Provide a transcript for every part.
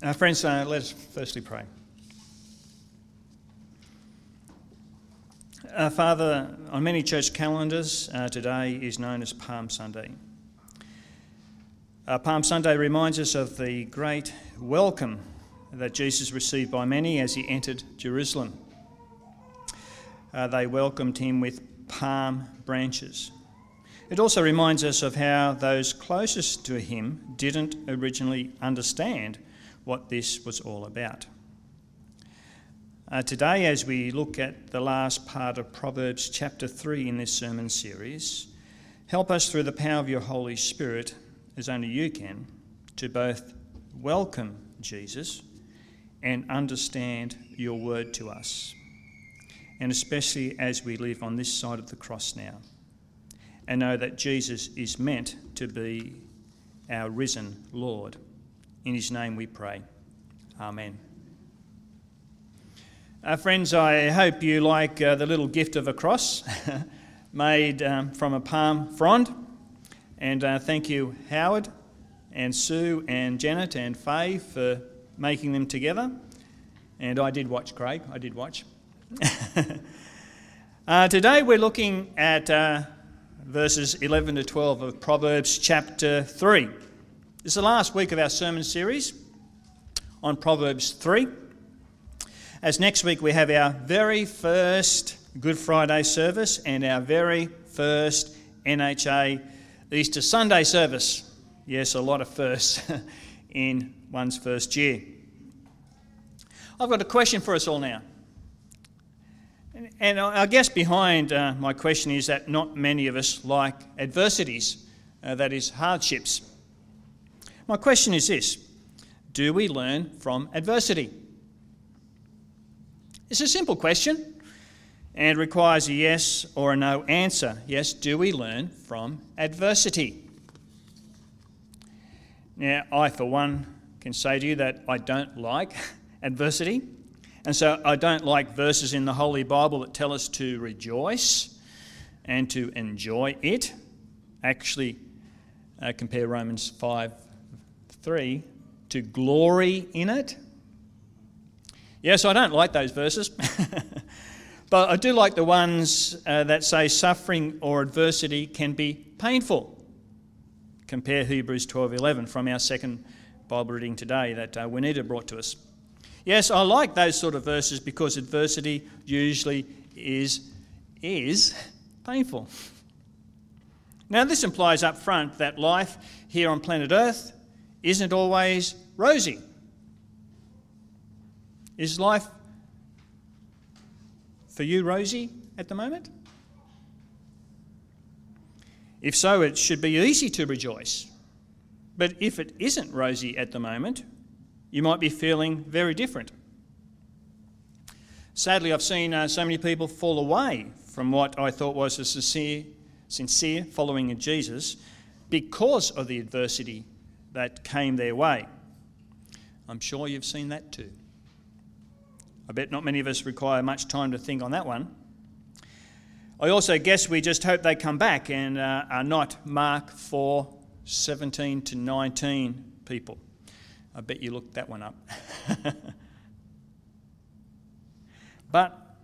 Uh, friends, uh, let us firstly pray. Uh, Father, on many church calendars, uh, today is known as Palm Sunday. Uh, Palm Sunday reminds us of the great welcome that Jesus received by many as he entered Jerusalem. Uh, they welcomed him with palm branches. It also reminds us of how those closest to him didn't originally understand what this was all about. Uh, today, as we look at the last part of Proverbs chapter 3 in this sermon series, help us through the power of your Holy Spirit, as only you can, to both welcome Jesus and understand your word to us, and especially as we live on this side of the cross now and know that Jesus is meant to be our risen Lord. In his name we pray. Amen. Uh, friends, I hope you like uh, the little gift of a cross made um, from a palm frond. And uh, thank you, Howard and Sue and Janet and Faye, for making them together. And I did watch, Craig. I did watch. Uh, today we're looking at uh, verses 11 to 12 of Proverbs chapter 3. Is the last week of our sermon series on Proverbs 3. As next week we have our very first Good Friday service and our very first NHA Easter Sunday service. Yes, a lot of firsts in one's first year. I've got a question for us all now. And I guess behind uh, my question is that not many of us like adversities, uh, that is, hardships. My question is this Do we learn from adversity? It's a simple question and requires a yes or a no answer. Yes, do we learn from adversity? Now, I, for one, can say to you that I don't like adversity. And so I don't like verses in the Holy Bible that tell us to rejoice and to enjoy it. Actually, uh, compare Romans 5 3 to glory in it. Yes, I don't like those verses. but I do like the ones uh, that say suffering or adversity can be painful. Compare Hebrews 12:11 from our second Bible reading today that uh, brought to us. Yes, I like those sort of verses because adversity usually is, is painful. Now, this implies up front that life here on planet Earth isn't always rosy. Is life for you rosy at the moment? If so, it should be easy to rejoice. But if it isn't rosy at the moment, you might be feeling very different. Sadly, I've seen uh, so many people fall away from what I thought was a sincere, sincere following of Jesus because of the adversity that came their way. I'm sure you've seen that too. I bet not many of us require much time to think on that one. I also guess we just hope they come back and uh, are not Mark 4 17 to 19 people. I bet you looked that one up. but,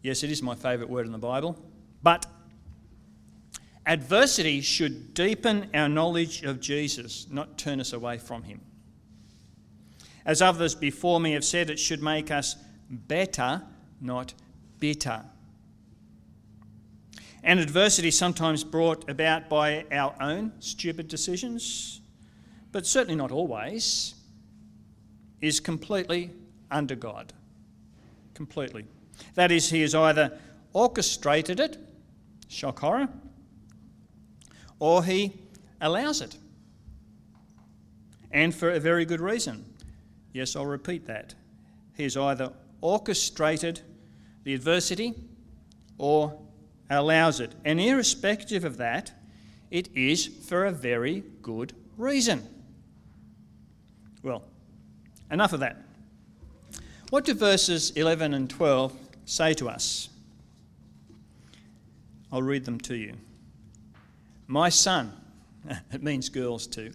yes, it is my favourite word in the Bible. But adversity should deepen our knowledge of Jesus, not turn us away from him. As others before me have said, it should make us better, not bitter. And adversity, sometimes brought about by our own stupid decisions, but certainly not always, is completely under God. Completely. That is, he has either orchestrated it, shock horror, or he allows it. And for a very good reason. Yes, I'll repeat that. He has either orchestrated the adversity or allows it. And irrespective of that, it is for a very good reason. Well, Enough of that. What do verses 11 and 12 say to us? I'll read them to you. My son, it means girls too,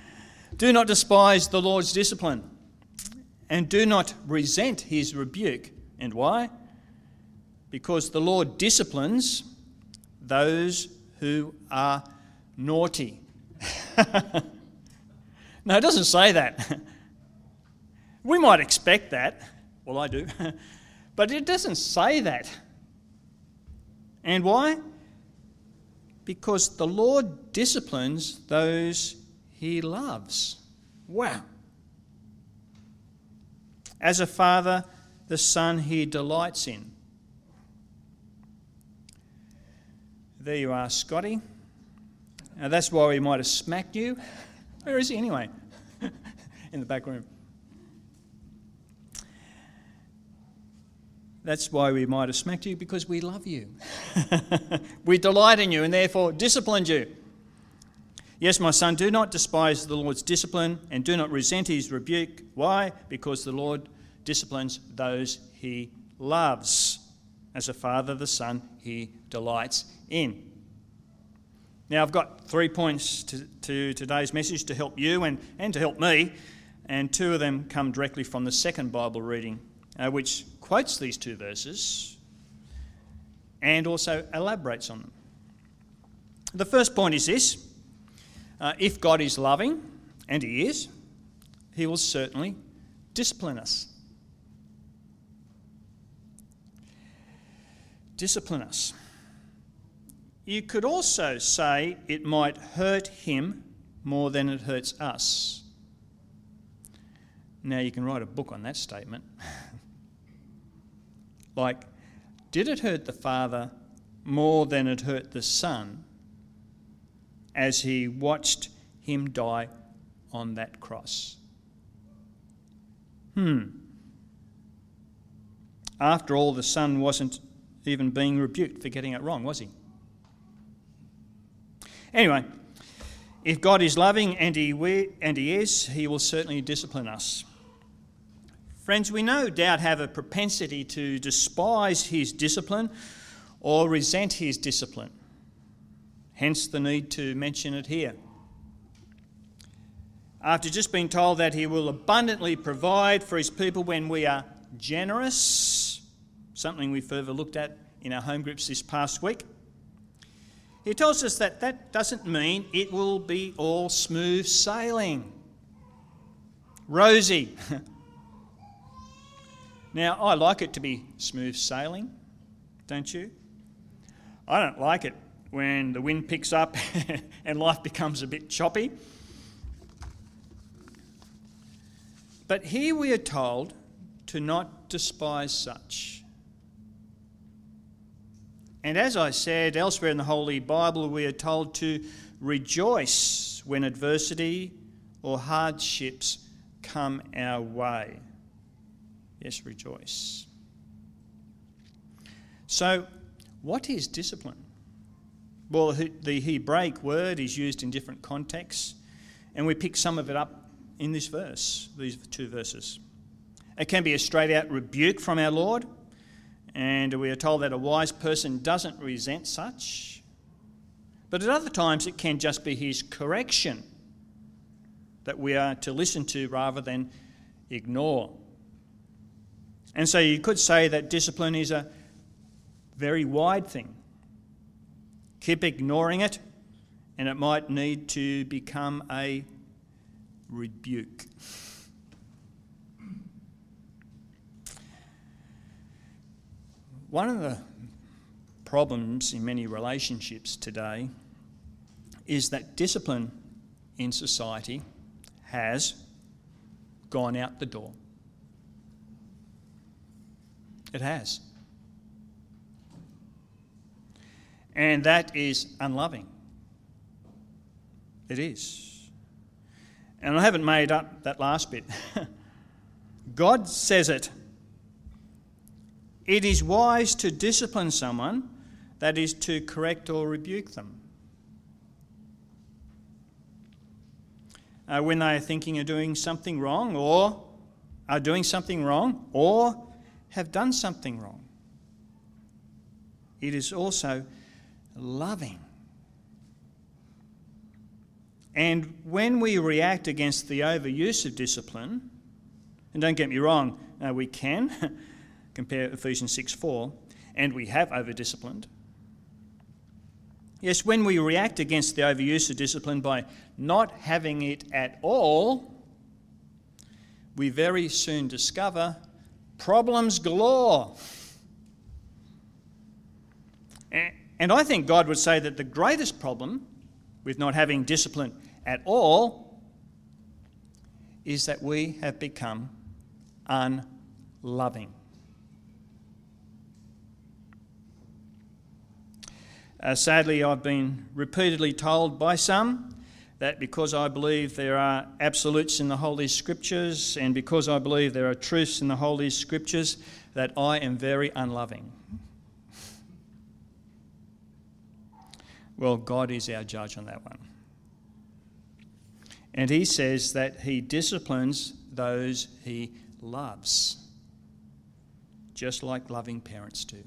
do not despise the Lord's discipline, and do not resent his rebuke. And why? Because the Lord disciplines those who are naughty. no, it doesn't say that. we might expect that. Well, I do. but it doesn't say that. And why? Because the Lord disciplines those he loves. Wow. As a father, the son he delights in. There you are, Scotty. Now that's why we might have smacked you. Where is he anyway? in the back room. That's why we might have smacked you, because we love you. we delight in you and therefore disciplined you. Yes, my son, do not despise the Lord's discipline and do not resent his rebuke. Why? Because the Lord disciplines those he loves. As a father, the son he delights in. Now, I've got three points to, to today's message to help you and, and to help me, and two of them come directly from the second Bible reading, uh, which quotes these two verses and also elaborates on them. The first point is this uh, if God is loving, and He is, He will certainly discipline us. Discipline us. You could also say it might hurt Him more than it hurts us. Now, you can write a book on that statement. Like, did it hurt the Father more than it hurt the Son as he watched him die on that cross? Hmm. After all, the Son wasn't even being rebuked for getting it wrong, was he? Anyway, if God is loving and he, and he is, he will certainly discipline us. Friends, we no doubt have a propensity to despise his discipline or resent his discipline. Hence the need to mention it here. After just being told that he will abundantly provide for his people when we are generous, something we further looked at in our home groups this past week, he tells us that that doesn't mean it will be all smooth sailing, rosy. Now, I like it to be smooth sailing, don't you? I don't like it when the wind picks up and life becomes a bit choppy. But here we are told to not despise such. And as I said elsewhere in the Holy Bible, we are told to rejoice when adversity or hardships come our way. Yes, rejoice. So, what is discipline? Well, the Hebraic word is used in different contexts, and we pick some of it up in this verse, these two verses. It can be a straight out rebuke from our Lord, and we are told that a wise person doesn't resent such. But at other times, it can just be his correction that we are to listen to rather than ignore. And so you could say that discipline is a very wide thing. Keep ignoring it, and it might need to become a rebuke. One of the problems in many relationships today is that discipline in society has gone out the door. It has. And that is unloving. It is. And I haven't made up that last bit. God says it. It is wise to discipline someone, that is, to correct or rebuke them. Uh, when they are thinking of doing something wrong, or are doing something wrong, or have done something wrong. It is also loving. And when we react against the overuse of discipline, And don't get me wrong, uh, we can compare Ephesians 6 4, and we have over disciplined. Yes, when we react against the overuse of discipline by not having it at all, we very soon discover problems galore. And I think God would say that the greatest problem with not having discipline at all is that we have become unloving. Uh, sadly, I've been repeatedly told by some that because I believe there are absolutes in the Holy Scriptures and because I believe there are truths in the Holy Scriptures, that I am very unloving. Well, God is our judge on that one. And He says that He disciplines those He loves, just like loving parents do.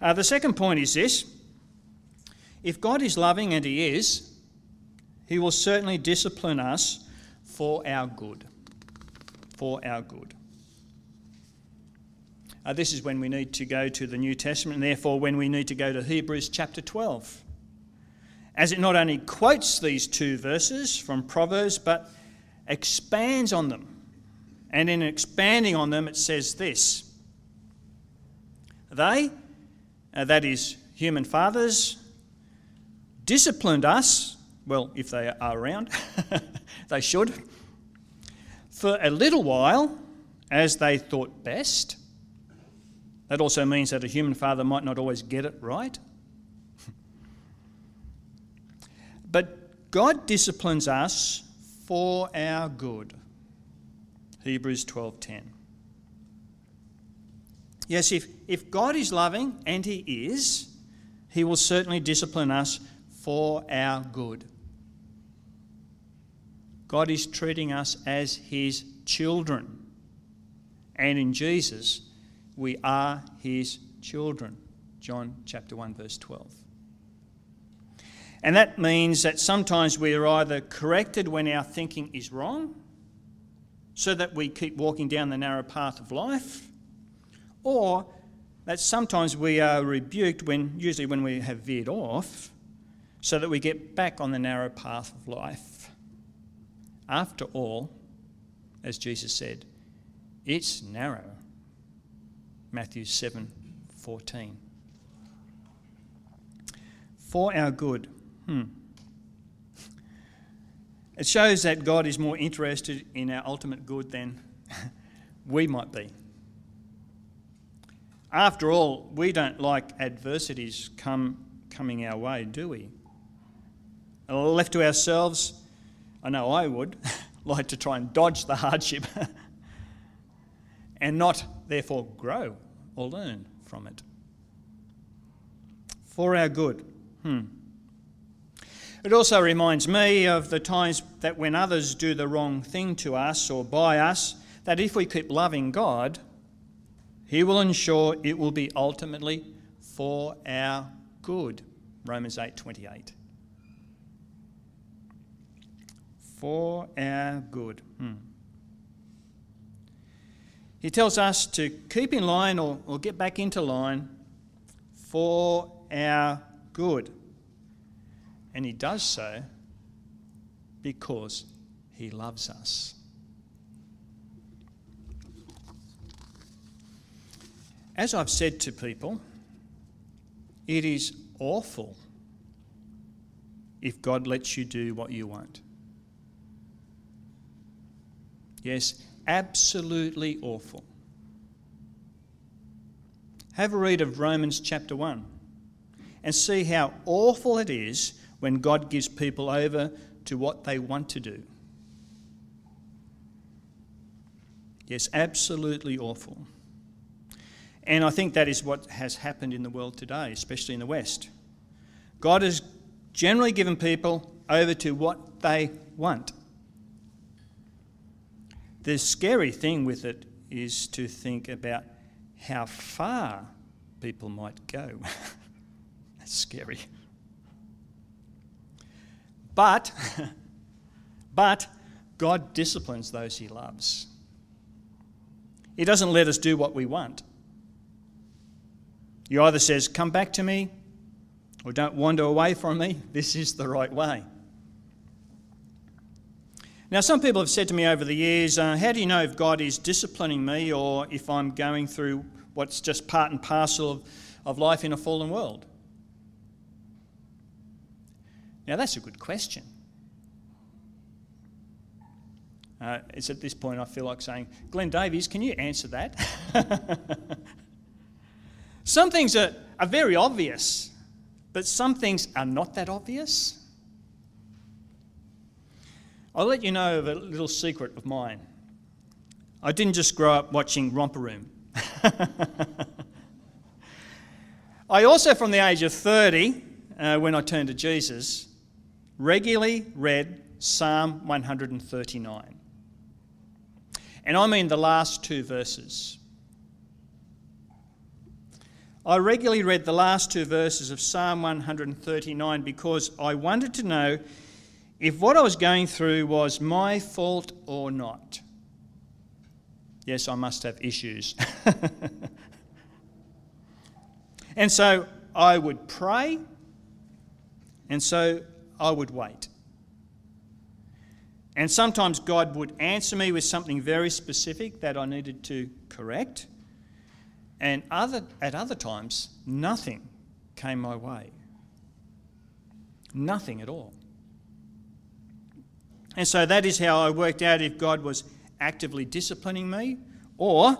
Uh, the second point is this if God is loving, and He is, He will certainly discipline us for our good. For our good. Uh, this is when we need to go to the New Testament, and therefore when we need to go to Hebrews chapter 12. As it not only quotes these two verses from Proverbs, but expands on them. And in expanding on them, it says this They, uh, that is, human fathers, disciplined us, well, if they are around, they should, for a little while as they thought best. That also means that a human father might not always get it right. but God disciplines us for our good. Hebrews 12:10. Yes, if, if God is loving, and He is, He will certainly discipline us for our good. God is treating us as His children. And in Jesus, we are His children. John chapter 1, verse 12. And that means that sometimes we are either corrected when our thinking is wrong, so that we keep walking down the narrow path of life, or that sometimes we are rebuked when, usually when we have veered off, so that we get back on the narrow path of life. After all, as Jesus said, it's narrow. Matthew 7 14. For our good. Hmm. It shows that God is more interested in our ultimate good than we might be. After all, we don't like adversities come, coming our way, do we? Left to ourselves, I know I would like to try and dodge the hardship and not therefore grow or learn from it. For our good. Hmm. It also reminds me of the times that when others do the wrong thing to us or by us, that if we keep loving God, He will ensure it will be ultimately for our good. Romans 8:28. For our good. Hmm. He tells us to keep in line or, or get back into line for our good. And he does so because he loves us. As I've said to people, it is awful if God lets you do what you want. Yes, absolutely awful. Have a read of Romans chapter 1 and see how awful it is when God gives people over to what they want to do. Yes, absolutely awful. And I think that is what has happened in the world today, especially in the West. God has generally given people over to what they want. The scary thing with it is to think about how far people might go. That's scary. But, but God disciplines those he loves. He doesn't let us do what we want. He either says, Come back to me, or don't wander away from me. This is the right way. Now, some people have said to me over the years, uh, How do you know if God is disciplining me or if I'm going through what's just part and parcel of, of life in a fallen world? Now, that's a good question. Uh, it's at this point I feel like saying, Glenn Davies, can you answer that? some things are, are very obvious, but some things are not that obvious. I'll let you know of a little secret of mine. I didn't just grow up watching Romper Room. I also, from the age of 30, uh, when I turned to Jesus, regularly read Psalm 139. And I mean the last two verses. I regularly read the last two verses of Psalm 139 because I wanted to know if what I was going through was my fault or not. Yes, I must have issues. and so I would pray, and so I would wait. And sometimes God would answer me with something very specific that I needed to correct. And other, at other times, nothing came my way. Nothing at all. And so that is how I worked out if God was actively disciplining me or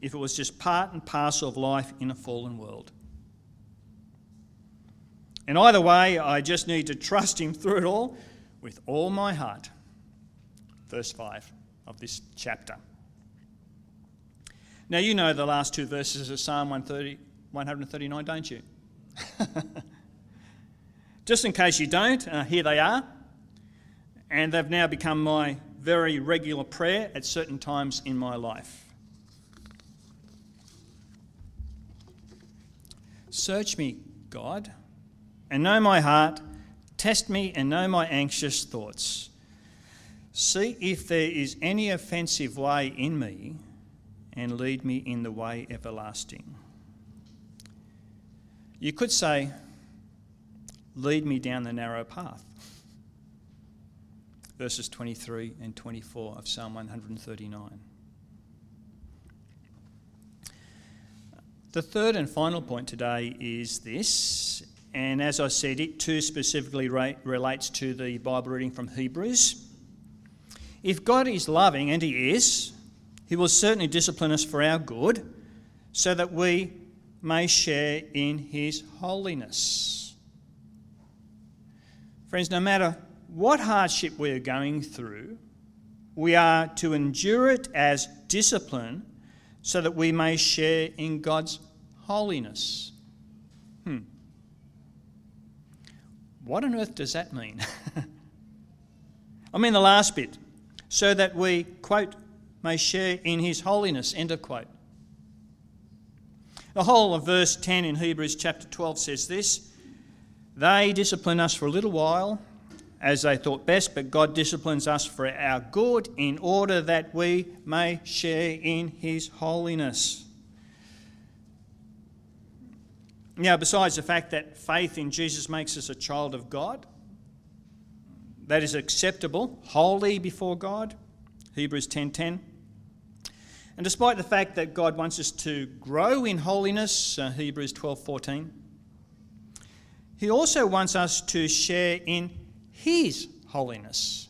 if it was just part and parcel of life in a fallen world. And either way, I just need to trust Him through it all with all my heart. Verse 5 of this chapter. Now, you know the last two verses of Psalm 130, 139, don't you? Just in case you don't, uh, here they are. And they've now become my very regular prayer at certain times in my life. Search me, God, and know my heart. Test me and know my anxious thoughts. See if there is any offensive way in me, and lead me in the way everlasting. You could say, Lead me down the narrow path. Verses 23 and 24 of Psalm 139. The third and final point today is this and as I said, it too specifically relates to the Bible reading from Hebrews. If God is loving, and He is, He will certainly discipline us for our good so that we may share in His holiness. Friends, no matter what hardship we are going through, we are to endure it as discipline so that we may share in God's holiness. Hmm. What on earth does that mean? I mean, the last bit, so that we, quote, may share in his holiness, end of quote. The whole of verse 10 in Hebrews chapter 12 says this They discipline us for a little while as they thought best, but God disciplines us for our good in order that we may share in his holiness. Now, besides the fact that faith in Jesus makes us a child of God, that is acceptable, holy before God, Hebrews 10:10. And despite the fact that God wants us to grow in holiness, uh, Hebrews 12:14, he also wants us to share in his holiness.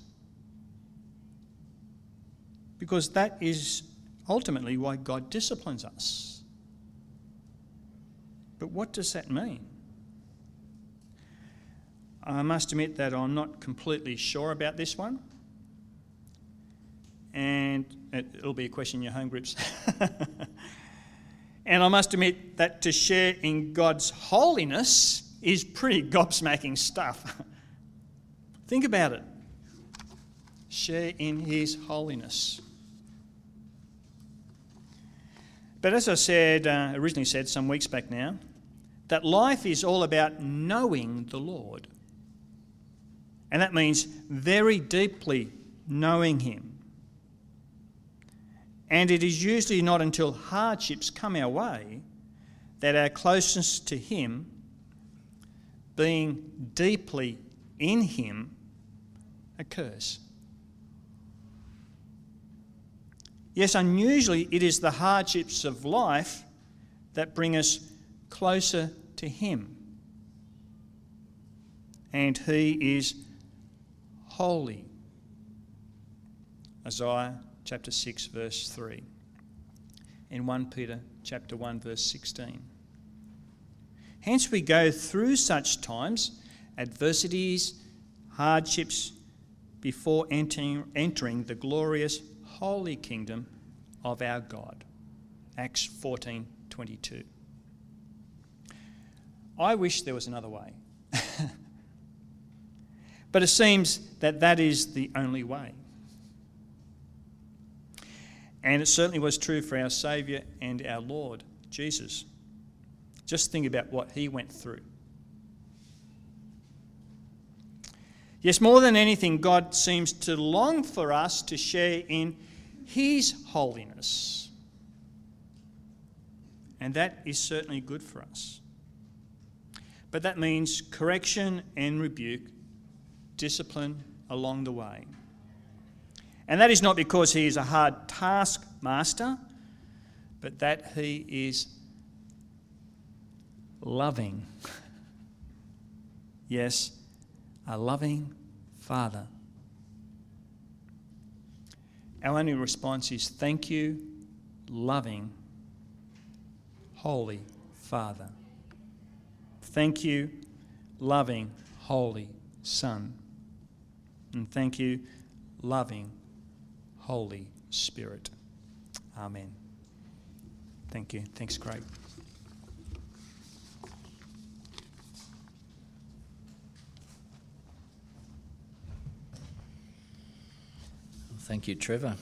Because that is ultimately why God disciplines us. But what does that mean? I must admit that I'm not completely sure about this one. And it'll be a question in your home groups. and I must admit that to share in God's holiness is pretty gobsmacking stuff. Think about it. Share in His holiness. But as I said, uh, originally said some weeks back now, that life is all about knowing the Lord. And that means very deeply knowing Him. And it is usually not until hardships come our way that our closeness to Him, being deeply in Him, occurs. Yes, unusually, it is the hardships of life that bring us closer to Him. And He is holy. Isaiah chapter 6, verse 3. In 1 Peter chapter 1, verse 16. Hence, we go through such times, adversities, hardships, before entering, entering the glorious holy kingdom of our God. Acts 14 22. I wish there was another way. but it seems that that is the only way. And it certainly was true for our Saviour and our Lord, Jesus. Just think about what he went through. Yes, more than anything, God seems to long for us to share in His holiness. And that is certainly good for us. But that means correction and rebuke, discipline along the way. And that is not because He is a hard taskmaster, but that He is loving. yes a loving Father. Our only response is thank you, loving, holy Father. Thank you, loving, holy Son. And thank you, loving, Holy Spirit. Amen. Thank you. Thanks, Craig. Thank you, Trevor.